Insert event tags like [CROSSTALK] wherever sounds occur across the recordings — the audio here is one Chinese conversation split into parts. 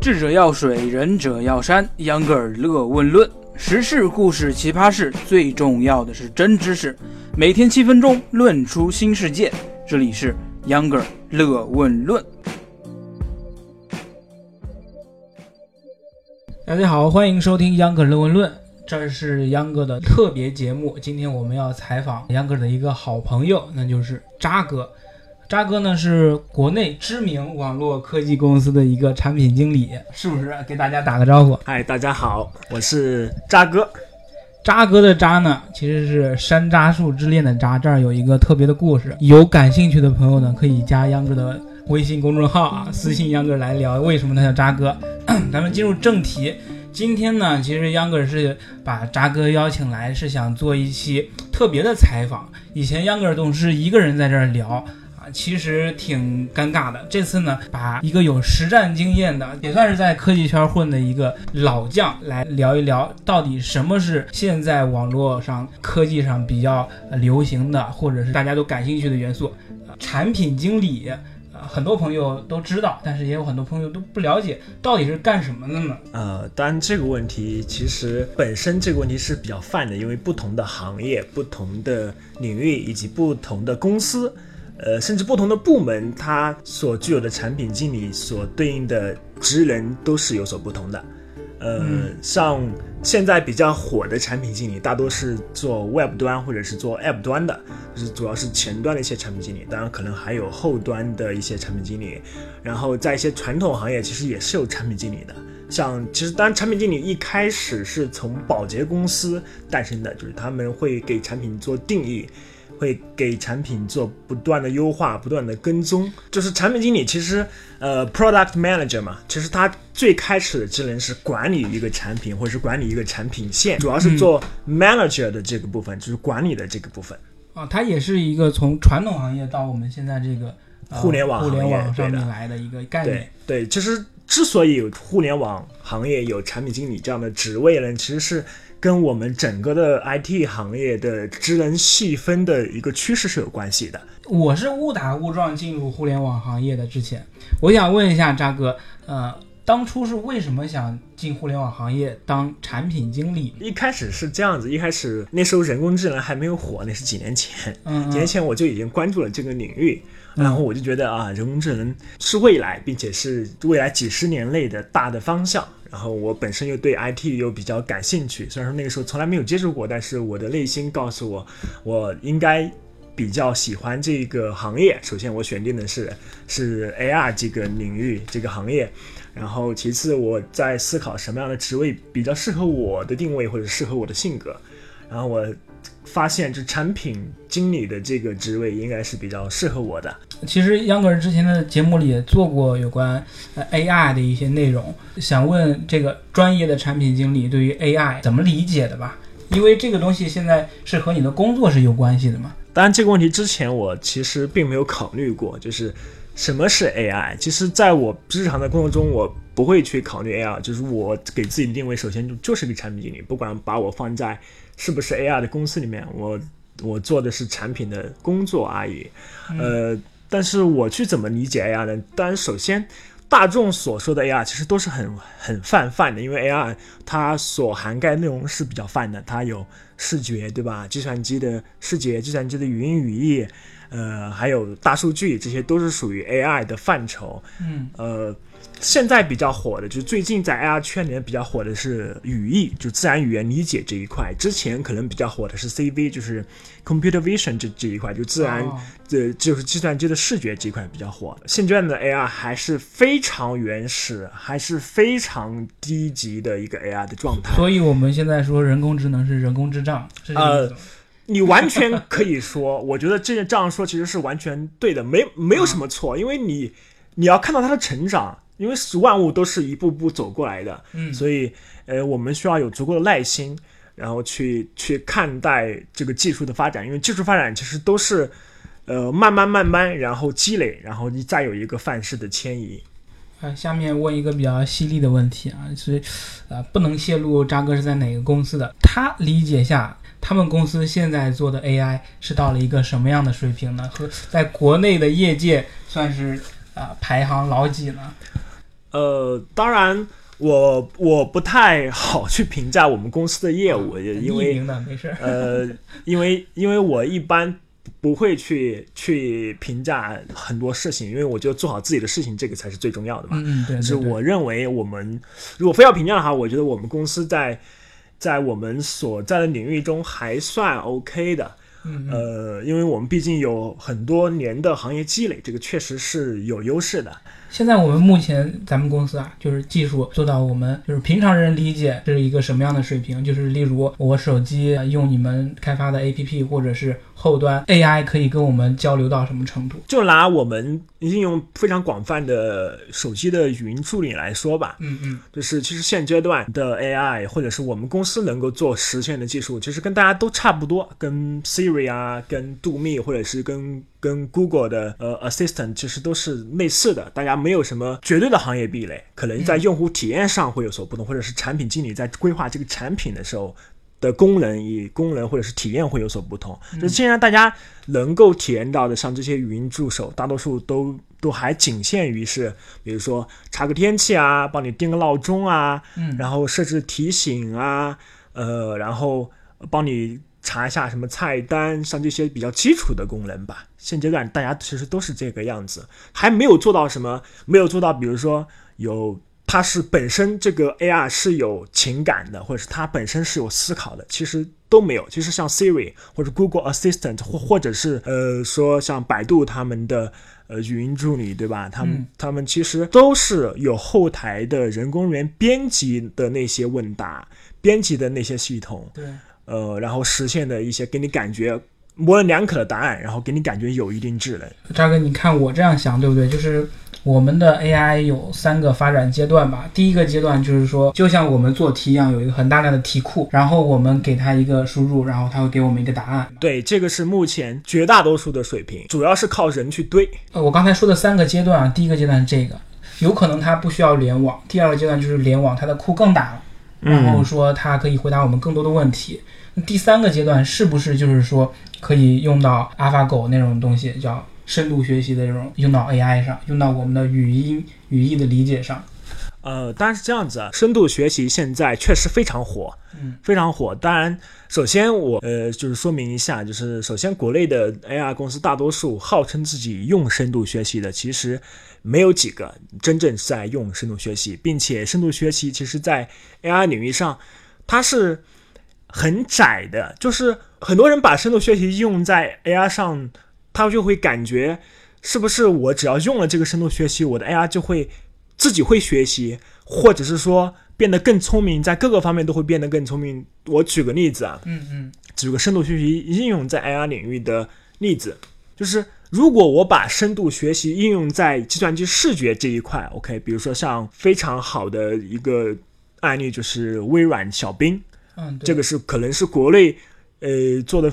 智者要水，仁者要山。秧歌尔乐问论，时事、故事、奇葩事，最重要的是真知识。每天七分钟，论出新世界。这里是秧歌尔乐问论。大家好，欢迎收听秧歌尔乐问论，这是秧歌的特别节目。今天我们要采访秧歌的一个好朋友，那就是渣哥。渣哥呢是国内知名网络科技公司的一个产品经理，是不是？给大家打个招呼。嗨，大家好，我是渣哥。渣哥的渣呢，其实是山楂树之恋的渣。这儿有一个特别的故事，有感兴趣的朋友呢，可以加秧歌的微信公众号啊，[LAUGHS] 私信秧歌来聊为什么他叫渣哥。[CLEARS THROAT] 咱们进入正题，今天呢，其实秧歌是把渣哥邀请来，是想做一期特别的采访。以前秧歌总是一个人在这儿聊。啊其实挺尴尬的。这次呢，把一个有实战经验的，也算是在科技圈混的一个老将来聊一聊，到底什么是现在网络上科技上比较流行的，或者是大家都感兴趣的元素。产品经理，啊，很多朋友都知道，但是也有很多朋友都不了解，到底是干什么的呢？呃，当然这个问题其实本身这个问题是比较泛的，因为不同的行业、不同的领域以及不同的公司。呃，甚至不同的部门，它所具有的产品经理所对应的职能都是有所不同的。呃，像现在比较火的产品经理，大多是做 Web 端或者是做 App 端的，就是主要是前端的一些产品经理。当然，可能还有后端的一些产品经理。然后，在一些传统行业，其实也是有产品经理的。像其实，当然，产品经理一开始是从保洁公司诞生的，就是他们会给产品做定义。会给产品做不断的优化，不断的跟踪。就是产品经理，其实呃，product manager 嘛，其实他最开始的职能是管理一个产品，或者是管理一个产品线，主要是做 manager 的这个部分，就是管理的这个部分。啊，它也是一个从传统行业到我们现在这个互联网互联网上面来的一个概念。对，其实之所以有互联网行业有产品经理这样的职位呢，其实是。跟我们整个的 IT 行业的职能细分的一个趋势是有关系的。我是误打误撞进入互联网行业的。之前，我想问一下扎哥，呃，当初是为什么想进互联网行业当产品经理？一开始是这样子，一开始那时候人工智能还没有火，那是几年前。嗯，几年前我就已经关注了这个领域，然后我就觉得啊，人工智能是未来，并且是未来几十年内的大的方向。然后我本身又对 IT 又比较感兴趣，虽然说那个时候从来没有接触过，但是我的内心告诉我，我应该比较喜欢这个行业。首先我选定的是是 AR 这个领域这个行业，然后其次我在思考什么样的职位比较适合我的定位或者适合我的性格，然后我。发现这产品经理的这个职位应该是比较适合我的。其实杨哥之前的节目里也做过有关 AI 的一些内容，想问这个专业的产品经理对于 AI 怎么理解的吧？因为这个东西现在是和你的工作是有关系的嘛。当然这个问题之前我其实并没有考虑过，就是什么是 AI。其实在我日常的工作中，我不会去考虑 AI，就是我给自己定位首先就就是个产品经理，不管把我放在。是不是 AI 的公司里面，我我做的是产品的工作而已，呃，但是我去怎么理解 AI 呢？当然，首先大众所说的 AR 其实都是很很泛泛的，因为 AR 它所涵盖内容是比较泛的，它有视觉，对吧？计算机的视觉，计算机的语音语义，呃，还有大数据，这些都是属于 AI 的范畴。嗯，呃。现在比较火的，就是最近在 AR 圈里面比较火的是语义，就自然语言理解这一块。之前可能比较火的是 CV，就是 Computer Vision 这这一块，就自然，这就是计算机的视觉这一块比较火。现在的 AI 还是非常原始，还是非常低级的一个 AI 的状态。所以我们现在说人工智能是人工智障，呃，你完全可以说，我觉得这这样说其实是完全对的，没没有什么错，因为你你要看到他的成长。因为万物都是一步步走过来的，嗯，所以，呃，我们需要有足够的耐心，然后去去看待这个技术的发展。因为技术发展其实都是，呃，慢慢慢慢，然后积累，然后你再有一个范式的迁移。啊，下面问一个比较犀利的问题啊，所以，呃，不能泄露渣哥是在哪个公司的。他理解下，他们公司现在做的 AI 是到了一个什么样的水平呢？和在国内的业界算是啊排行老几呢？呃，当然，我我不太好去评价我们公司的业务，嗯因为。呃，因为因为我一般不会去去评价很多事情，因为我觉得做好自己的事情，这个才是最重要的嘛。嗯对，对，是我认为我们如果非要评价的话，我觉得我们公司在在我们所在的领域中还算 OK 的。呃，因为我们毕竟有很多年的行业积累，这个确实是有优势的。现在我们目前咱们公司啊，就是技术做到我们就是平常人理解这是一个什么样的水平，就是例如我手机呃用你们开发的 APP，或者是后端 AI 可以跟我们交流到什么程度？就拿我们应用非常广泛的手机的语音助理来说吧，嗯嗯就是其实现阶段的 AI 或者是我们公司能够做实现的技术，其实跟大家都差不多，跟 Siri 啊、跟度蜜或者是跟跟 Google 的呃 Assistant 其实都是类似的，大家没有什么绝对的行业壁垒，可能在用户体验上会有所不同，或者是产品经理在规划这个产品的时候。的功能与功能或者是体验会有所不同，就是现在大家能够体验到的，像这些语音助手，大多数都都还仅限于是，比如说查个天气啊，帮你定个闹钟啊，嗯然后设置提醒啊，呃，然后帮你查一下什么菜单，像这些比较基础的功能吧。现阶段大家其实都是这个样子，还没有做到什么，没有做到，比如说有。它是本身这个 AR 是有情感的，或者是它本身是有思考的，其实都没有。其实像 Siri 或者 Google Assistant 或或者是呃说像百度他们的呃语音助理，对吧？他们、嗯他们其实都是有后台的人工人员编辑的那些问答，编辑的那些系统，对，呃，然后实现的一些给你感觉模棱两可的答案，然后给你感觉有一定智能。渣哥，你看我这样想对不对？就是我们的 AI 有三个发展阶段吧。第一个阶段就是说，就像我们做题一样，有一个很大量的题库，然后我们给它一个输入，然后它会给我们一个答案。对，这个是目前绝大多数的水平，主要是靠人去堆。呃，我刚才说的三个阶段啊，第一个阶段是这个，有可能它不需要联网；第二个阶段就是联网，它的库更大了，然后说它可以回答我们更多的问题。那第三个阶段是不是就是说可以用到 AlphaGo 那种东西，叫深度学习的这种，用到 AI 上，用到我们的语音语义的理解上？呃，当然是这样子啊，深度学习现在确实非常火，嗯，非常火。当然，首先我呃就是说明一下，就是首先国内的 AR 公司大多数号称自己用深度学习的，其实没有几个真正在用深度学习，并且深度学习其实在 AR 领域上它是很窄的，就是很多人把深度学习用在 AR 上，他就会感觉是不是我只要用了这个深度学习，我的 AR 就会自己会学习，或者是说变得更聪明，在各个方面都会变得更聪明。我举个例子啊，嗯嗯举个深度学习应用在 AI 领域的例子，就是如果我把深度学习应用在计算机视觉这一块，OK，比如说像非常好的一个案例就是微软小冰，嗯，对这个是可能是国内呃做的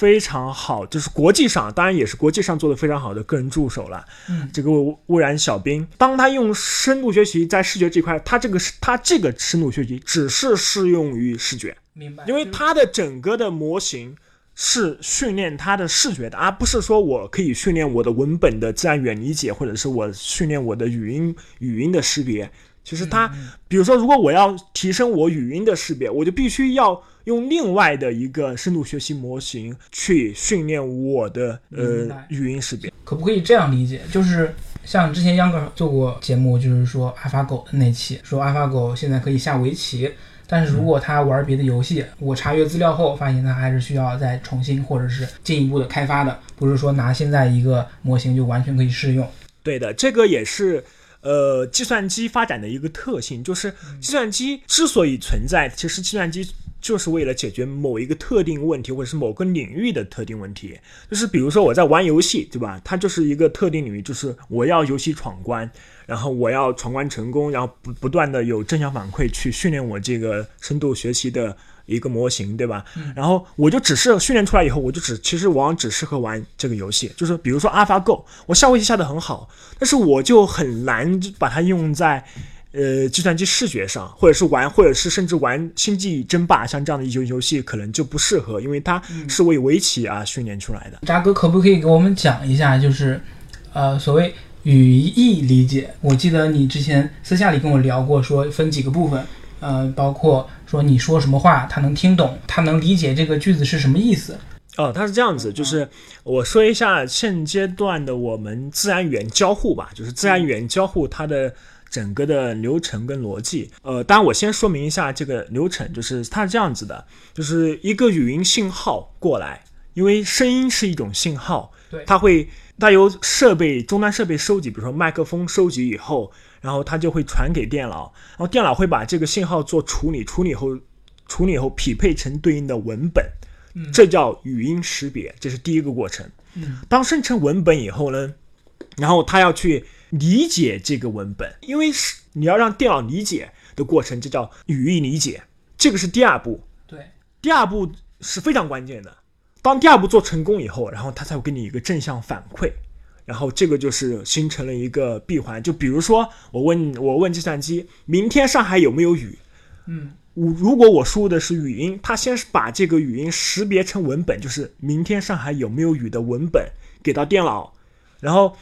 非常好，就是国际上当然也是国际上做的非常好的个人助手了。嗯，这个污染小兵，当他用深度学习在视觉这块，他这个是它这个深度学习只是适用于视觉，明白，因为就是它的整个的模型。是训练他的视觉的，而不是说我可以训练我的文本的自然语言理解，或者是我训练我的语音语音的识别。其实它，比如说，如果我要提升我语音的识别，我就必须要用另外的一个深度学习模型去训练我的呃语音识别。可不可以这样理解？就是像之前央哥做过节目，就是说 AlphaGo 的那期，说 AlphaGo 现在可以下围棋，但是如果他玩别的游戏，我查阅资料后发现他还是需要再重新或者是进一步的开发的，不是说拿现在一个模型就完全可以适用。对的，这个也是呃计算机发展的一个特性，就是计算机之所以存在，其实计算机就是为了解决某一个特定问题，或者是某个领域的特定问题。就是比如说我在玩游戏，对吧？它就是一个特定领域，就是我要游戏闯关，然后我要闯关成功，然后不不断的有正向反馈去训练我这个深度学习的。一个模型，对吧？然后我就只是训练出来以后，我就只其实往往只适合玩这个游戏，就是比如说 AlphaGo，我下围棋下的很好，但是我就很难把它用在呃计算机视觉上，或者是玩，或者是甚至玩星际争霸像这样的游游戏，可能就不适合，因为它是为围棋啊训练出来的。渣哥可不可以给我们讲一下，就是呃所谓语义理解。我记得你之前私下里跟我聊过，说分几个部分，呃，包括说你说什么话，他能听懂，他能理解这个句子是什么意思。哦，它是这样子，就是我说一下现阶段的我们自然语言交互吧，就是自然语言交互它的整个的流程跟逻辑。呃，当然我先说明一下这个流程，就是它是这样子的，就是一个语音信号过来，因为声音是一种信号，对它会它由设备终端设备收集，比如说麦克风收集以后，然后它就会传给电脑，然后电脑会把这个信号做处理，处理后处理后匹配成对应的文本。这叫语音识别，这是第一个过程。嗯，当生成文本以后呢，然后他要去理解这个文本，因为是你要让电脑理解的过程，这叫语义理解，这个是第二步。对，第二步是非常关键的。当第二步做成功以后，然后他才会给你一个正向反馈，然后这个就是形成了一个闭环。就比如说，我问我问计算机，明天上海有没有雨？嗯，我如果我输入的是语音，它先是把这个语音识别成文本，就是明天上海有没有雨的文本给到电脑，然后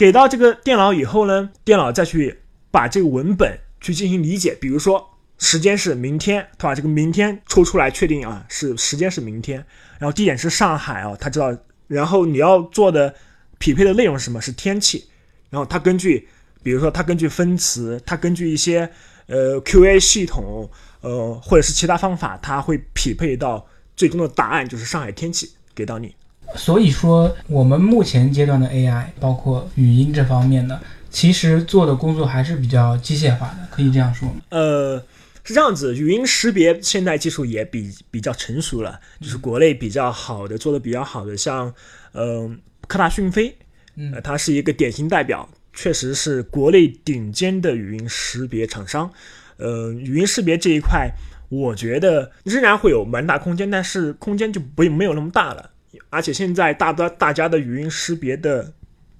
给到这个电脑以后呢，电脑再去把这个文本去进行理解，比如说时间是明天，他把这个明天抽出来确定啊是时间是明天，然后地点是上海啊，他知道，然后你要做的匹配的内容是什么？是天气，然后他根据比如说他根据分词，他根据一些呃 QA 系统。呃，或者是其他方法，它会匹配到最终的答案，就是上海天气给到你。所以说，我们目前阶段的 AI，包括语音这方面的，其实做的工作还是比较机械化的，可以这样说吗？呃，是这样子，语音识别现在技术也比比较成熟了，就是国内比较好的，做的比较好的，像嗯、科大讯飞，嗯呃，它是一个典型代表，确实是国内顶尖的语音识别厂商。呃，语音识别这一块，我觉得仍然会有蛮大空间，但是空间就不没有那么大了。而且现在大多大家的语音识别的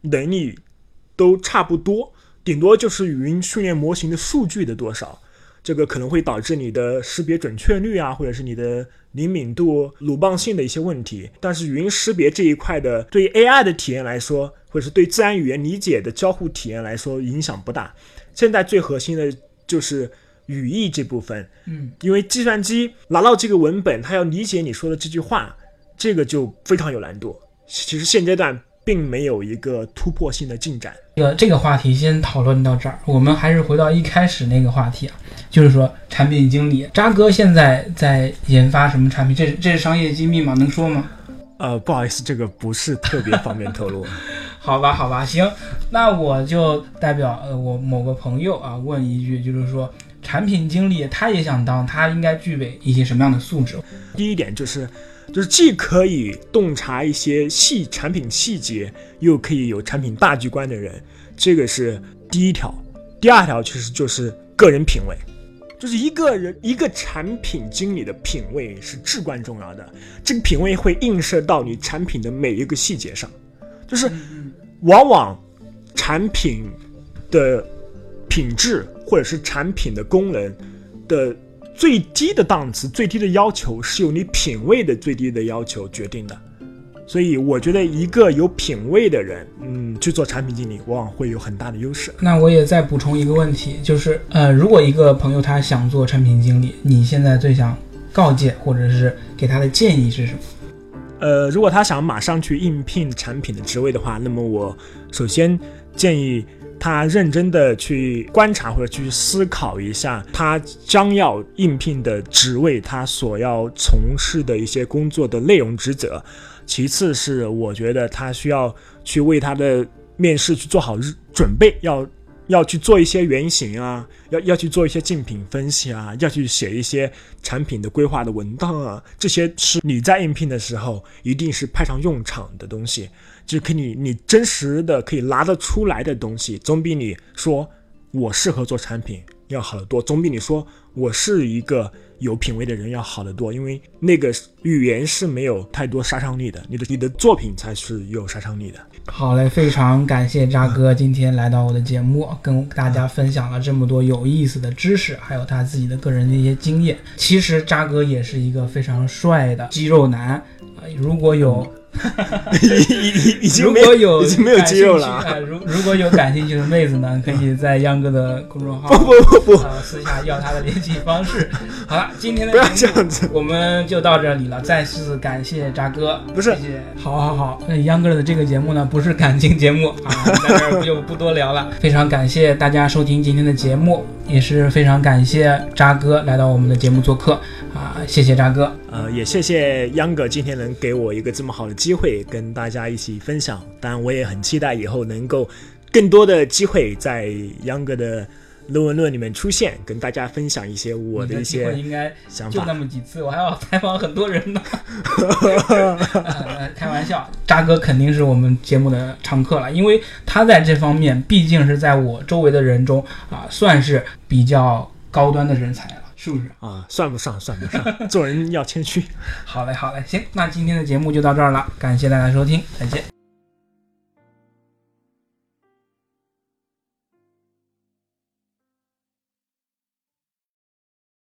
能力都差不多，顶多就是语音训练模型的数据的多少，这个可能会导致你的识别准确率啊，或者是你的灵敏度、鲁棒性的一些问题。但是语音识别这一块的，对于 AI 的体验来说，或者是对自然语言理解的交互体验来说，影响不大。现在最核心的就是。语义这部分，嗯，因为计算机拿到这个文本，它要理解你说的这句话，这个就非常有难度。其实现阶段并没有一个突破性的进展。这个这个话题先讨论到这儿，我们还是回到一开始那个话题啊，就是说产品经理渣哥现在在研发什么产品？这是这是商业机密吗？能说吗？呃，不好意思，这个不是特别方便透露。[LAUGHS] 好吧，好吧，行，那我就代表呃我某个朋友啊问一句，就是说。产品经理他也想当，他应该具备一些什么样的素质？第一点就是，就是既可以洞察一些细产品细节，又可以有产品大局观的人，这个是第一条。第二条其实就是个人品味，就是一个人一个产品经理的品味是至关重要的，这个品味会映射到你产品的每一个细节上，就是往往产品的品质。或者是产品的功能的最低的档次、最低的要求，是由你品味的最低的要求决定的。所以，我觉得一个有品味的人，嗯，去做产品经理，往往会有很大的优势。那我也再补充一个问题，就是呃，如果一个朋友他想做产品经理，你现在最想告诫或者是给他的建议是什么？呃，如果他想马上去应聘产品的职位的话，那么我首先建议。他认真的去观察或者去思考一下，他将要应聘的职位，他所要从事的一些工作的内容职责。其次是，我觉得他需要去为他的面试去做好准备，要要去做一些原型啊，要要去做一些竞品分析啊，要去写一些产品的规划的文档啊，这些是你在应聘的时候一定是派上用场的东西。就可以你真实的可以拿得出来的东西，总比你说我适合做产品要好得多，总比你说我是一个有品位的人要好得多。因为那个语言是没有太多杀伤力的，你的你的作品才是有杀伤力的。好嘞，非常感谢渣哥今天来到我的节目，跟大家分享了这么多有意思的知识，还有他自己的个人的一些经验。其实渣哥也是一个非常帅的肌肉男。如果有已 [LAUGHS] 已已经如没果有已经没有肌肉了如 [LAUGHS] 如果有感兴趣的妹子呢，可以在央哥的公众号不不不不，呃私下要他的联系方式。好了，今天的不要节目这样子。我们就到这里了，再次感谢渣哥，不是谢谢，好好好，那央哥的这个节目呢，不是感情节目啊，在这儿就不多聊了。非常感谢大家收听今天的节目，也是非常感谢渣哥来到我们的节目做客啊，谢谢渣哥。呃，也谢谢秧哥今天能给我一个这么好的机会，跟大家一起分享。当然，我也很期待以后能够更多的机会在秧哥的论文论里面出现，跟大家分享一些我的一些应该就那。么几次，我还要采访很多人呢。[LAUGHS] 呃开玩笑，渣哥肯定是我们节目的常客了，因为他在这方面毕竟是在我周围的人中啊，算是比较高端的人才了，是不是？啊，算不上，算不上，[LAUGHS] 做人要谦虚。好嘞，好嘞，行，那今天的节目就到这儿了，感谢大家收听，再见。